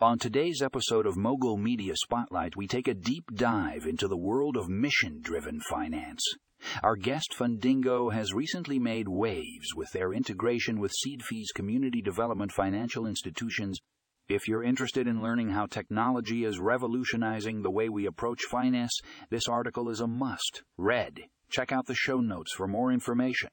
On today's episode of Mogul Media Spotlight, we take a deep dive into the world of mission driven finance. Our guest Fundingo has recently made waves with their integration with CDFIs community development financial institutions. If you're interested in learning how technology is revolutionizing the way we approach finance, this article is a must. Read. Check out the show notes for more information.